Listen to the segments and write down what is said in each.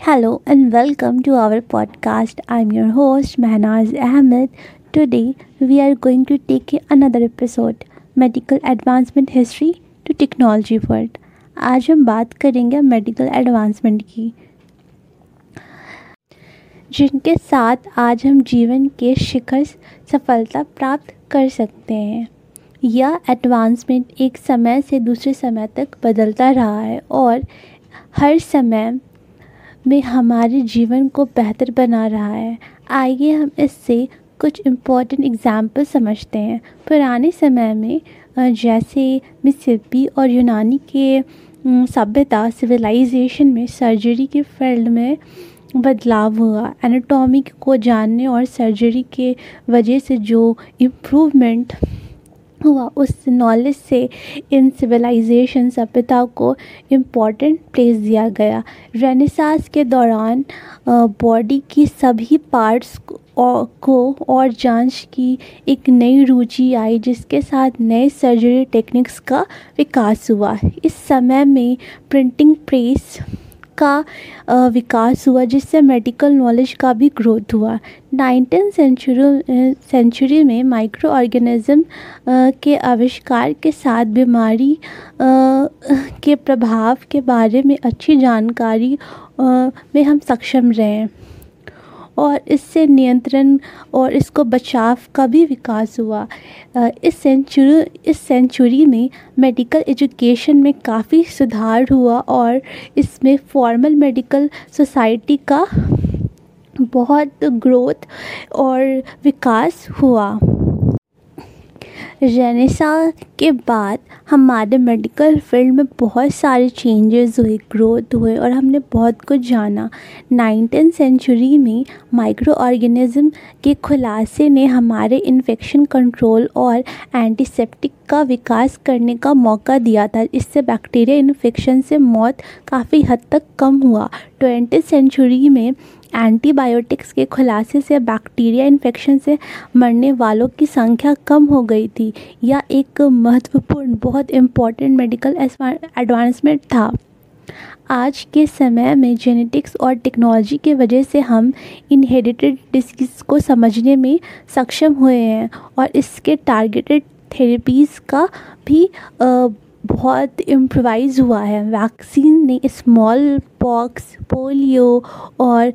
Hello and welcome to our podcast. I'm your host Mehnaz Ahmed. Today we are going to take another episode Medical Advancement History to Technology World. आज हम बात करेंगे medical advancement की जिनके साथ आज हम जीवन के शिखर सफलता प्राप्त कर सकते हैं यह एडवांसमेंट एक समय से दूसरे समय तक बदलता रहा है और हर समय में हमारे जीवन को बेहतर बना रहा है। आइए हम इससे कुछ इम्पोर्टेंट एग्ज़ाम्पल समझते हैं। पुराने समय में जैसे मिसिपी और यूनानी के सभ्यता सिविलाइजेशन में सर्जरी के फ़ील्ड में बदलाव हुआ। एनाटॉमी को जानने और सर्जरी के वजह से जो इम्प्रूवमेंट हुआ, उस नॉलेज से इन सिविलाइजेशन सभ्यता को इम्पोर्टेंट प्लेस दिया गया। रेनेसास के दौरान बॉडी की सभी पार्ट्स को और जाँच की एक नई रुचि आई, जिसके साथ नए सर्जरी टेक्निक्स का विकास हुआ। इस समय में प्रिंटिंग प्रेस का विकास हुआ, जिससे मेडिकल नॉलेज का भी ग्रोथ हुआ। नाइनटीन सेंचुरी सेंचुरी में माइक्रो ऑर्गेनिज़म के आविष्कार के साथ बीमारी के प्रभाव के बारे में अच्छी जानकारी में हम सक्षम रहे। और इससे नियंत्रण और इसको बचाव का भी विकास हुआ। इस सेंचुरी इस सेंचुरी में मेडिकल एजुकेशन में काफ़ी सुधार हुआ और इसमें फॉर्मल मेडिकल सोसाइटी का बहुत ग्रोथ और विकास हुआ। रेनेसा के बाद हमारे मेडिकल फ़ील्ड में बहुत सारे चेंजेस हुए ग्रोथ हुए और हमने बहुत कुछ जाना। नाइनटीन सेंचुरी में माइक्रो ऑर्गेनिज़म के खुलासे ने हमारे इन्फेक्शन कंट्रोल और एंटीसेप्टिक का विकास करने का मौका दिया था। इससे बैक्टीरिया इन्फेक्शन से मौत काफ़ी हद तक कम हुआ। ट्वेंटी सेंचुरी में एंटीबायोटिक्स के खुलासे से बैक्टीरिया इन्फेक्शन से मरने वालों की संख्या कम हो गई थी। यह एक महत्वपूर्ण, बहुत इंपॉर्टेंट मेडिकल एडवांसमेंट था। आज के समय में जेनेटिक्स और टेक्नोलॉजी के वजह से हम इनहेरिटेड डिसीज़ को समझने में सक्षम हुए हैं और इसके टारगेटेड थेरेपीज़ का भी बहुत इम्प्रोवाइज हुआ है। वैक्सीन ने स्मॉल पॉक्स पोलियो और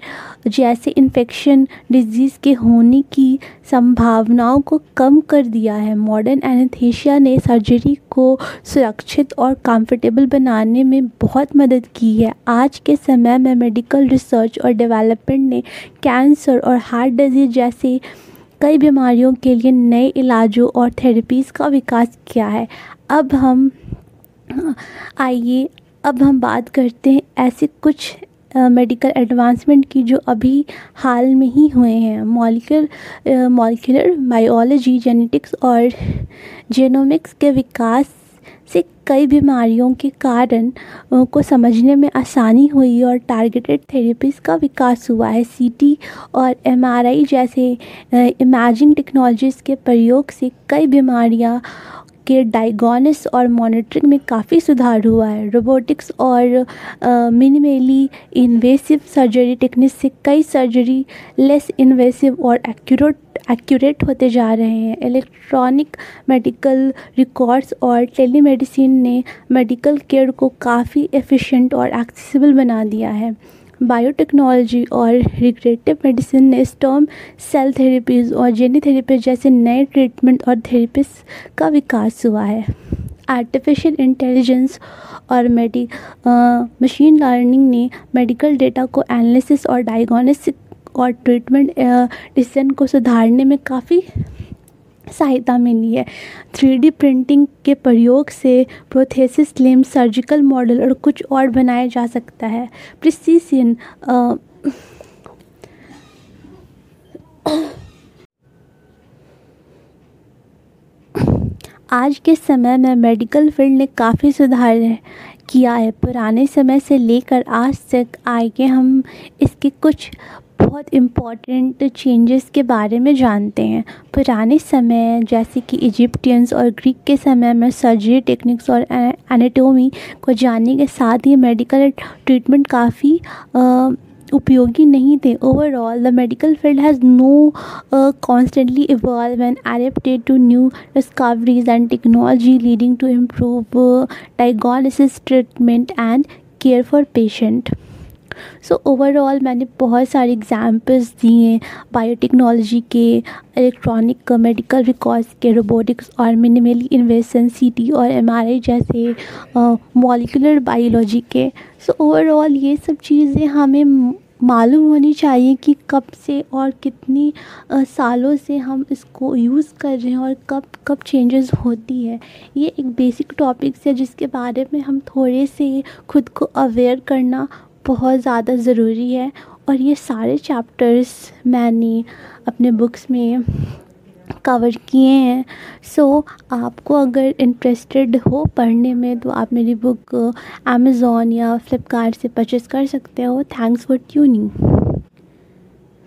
जैसे इन्फेक्शन डिज़ीज़ के होने की संभावनाओं को कम कर दिया है। मॉडर्न एनेस्थीसिया ने सर्जरी को सुरक्षित और कंफर्टेबल बनाने में बहुत मदद की है। आज के समय में मेडिकल रिसर्च और डेवलपमेंट ने कैंसर और हार्ट डिज़ीज़ जैसे कई बीमारियों के लिए नए इलाजों और थेरेपीज़ का विकास किया है। अब हम आइए अब हम बात करते हैं ऐसे कुछ मेडिकल uh, एडवांसमेंट की जो अभी हाल में ही हुए हैं। मॉलिकुलर मॉलिकुलर बायोलॉजी जेनेटिक्स और जेनोमिक्स के विकास से कई बीमारियों के कारण को समझने में आसानी हुई और टारगेटेड थेरेपीज़ का विकास हुआ है। सीटी और एमआरआई जैसे इमेजिंग टेक्नोलॉजीज़ के प्रयोग से कई बीमारियाँ के डायगोनिस और मॉनिटरिंग में काफ़ी सुधार हुआ है। रोबोटिक्स और मिनिमली इन्वेसिव सर्जरी टेक्निक से कई सर्जरी लेस इन्वेसिव और एक्यूरेट एक्यूरेट होते जा रहे हैं। इलेक्ट्रॉनिक मेडिकल रिकॉर्ड्स और टेलीमेडिसिन ने मेडिकल केयर को काफ़ी एफिशिएंट और एक्सेसिबल बना दिया है। बायोटेक्नोलॉजी और रिग्रेटिव मेडिसिन ने स्टॉम सेल थेरेपीज़ और जेनी थेरेपी जैसे नए ट्रीटमेंट और थेरेपीज का विकास हुआ है। आर्टिफिशियल इंटेलिजेंस और मेडि मशीन लर्निंग ने मेडिकल डेटा को एनालिसिस और डायग्नोसिस और ट्रीटमेंट डिसीज़न को सुधारने में काफ़ी सहायता मिली है। थ्री प्रिंटिंग के प्रयोग से प्रोथेसिस लिम सर्जिकल मॉडल और कुछ और बनाया जा सकता है। प्रिसीसियन आज के समय में मेडिकल फ़ील्ड ने काफ़ी सुधार किया है। पुराने समय से लेकर आज तक आगे हम इसके कुछ बहुत इंपॉर्टेंट चेंजेस के बारे में जानते हैं। पुराने समय, जैसे कि इजिप्टियंस और ग्रीक के समय में सर्जरी टेक्निक्स और एनाटोमी को जानने के साथ ही मेडिकल ट्रीटमेंट काफ़ी उपयोगी नहीं थे। Overall the medical field has no constantly evolve and adapted to new discoveries and technology leading to improve diagnosis treatment and care for patient so overall मैंने बहुत सारे एग्जाम्पल्स दिए हैं बायोटेक्नोलॉजी के इलेक्ट्रॉनिक मेडिकल रिकॉर्ड्स के robotics और minimally invasive और MRI जैसे मॉलिकुलर बायोलॉजी के। सो so, ओवरऑल ये सब चीज़ें हमें मालूम होनी चाहिए कि कब से और कितनी सालों से हम इसको यूज़ कर रहे हैं और कब कब चेंजेस होती है। ये एक बेसिक टॉपिक्स है जिसके बारे में हम थोड़े से खुद को अवेयर करना बहुत ज़्यादा ज़रूरी है और ये सारे चैप्टर्स मैंने अपने बुक्स में कवर किए हैं। सो so, आपको अगर इंटरेस्टेड हो पढ़ने में तो आप मेरी बुक अमेज़ोन या फ्लिपकार्ट से परचेज़ कर सकते हो। Thanks for tuning